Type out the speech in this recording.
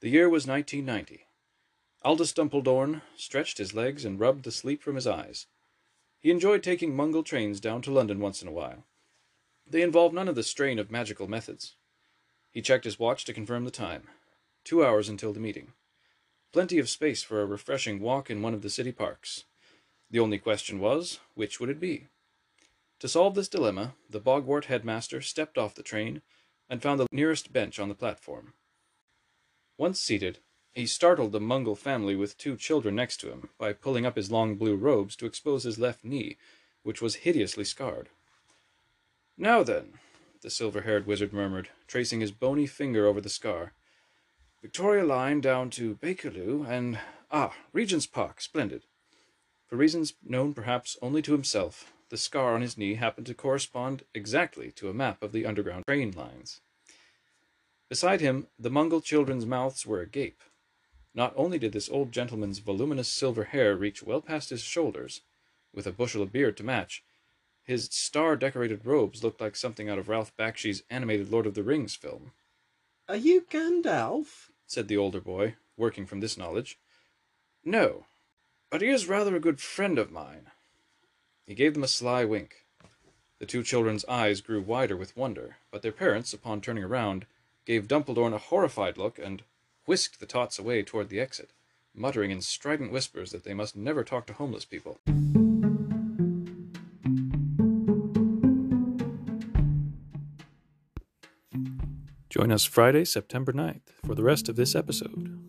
The year was 1990. Aldous Dumpledorne stretched his legs and rubbed the sleep from his eyes. He enjoyed taking Mungel trains down to London once in a while. They involved none of the strain of magical methods. He checked his watch to confirm the time. Two hours until the meeting. Plenty of space for a refreshing walk in one of the city parks. The only question was, which would it be? To solve this dilemma, the Bogwart headmaster stepped off the train and found the nearest bench on the platform. Once seated, he startled the Mungel family with two children next to him by pulling up his long blue robes to expose his left knee, which was hideously scarred. Now then, the silver haired wizard murmured, tracing his bony finger over the scar. Victoria Line down to Bakerloo, and ah, Regent's Park, splendid. For reasons known perhaps only to himself, the scar on his knee happened to correspond exactly to a map of the underground train lines. Beside him, the Mungel children's mouths were agape. Not only did this old gentleman's voluminous silver hair reach well past his shoulders, with a bushel of beard to match, his star decorated robes looked like something out of Ralph Bakshi's animated Lord of the Rings film. Are you Gandalf? said the older boy, working from this knowledge. No, but he is rather a good friend of mine. He gave them a sly wink. The two children's eyes grew wider with wonder, but their parents, upon turning around, gave Dumpledorne a horrified look and whisked the tots away toward the exit, muttering in strident whispers that they must never talk to homeless people. Join us Friday, September 9th for the rest of this episode.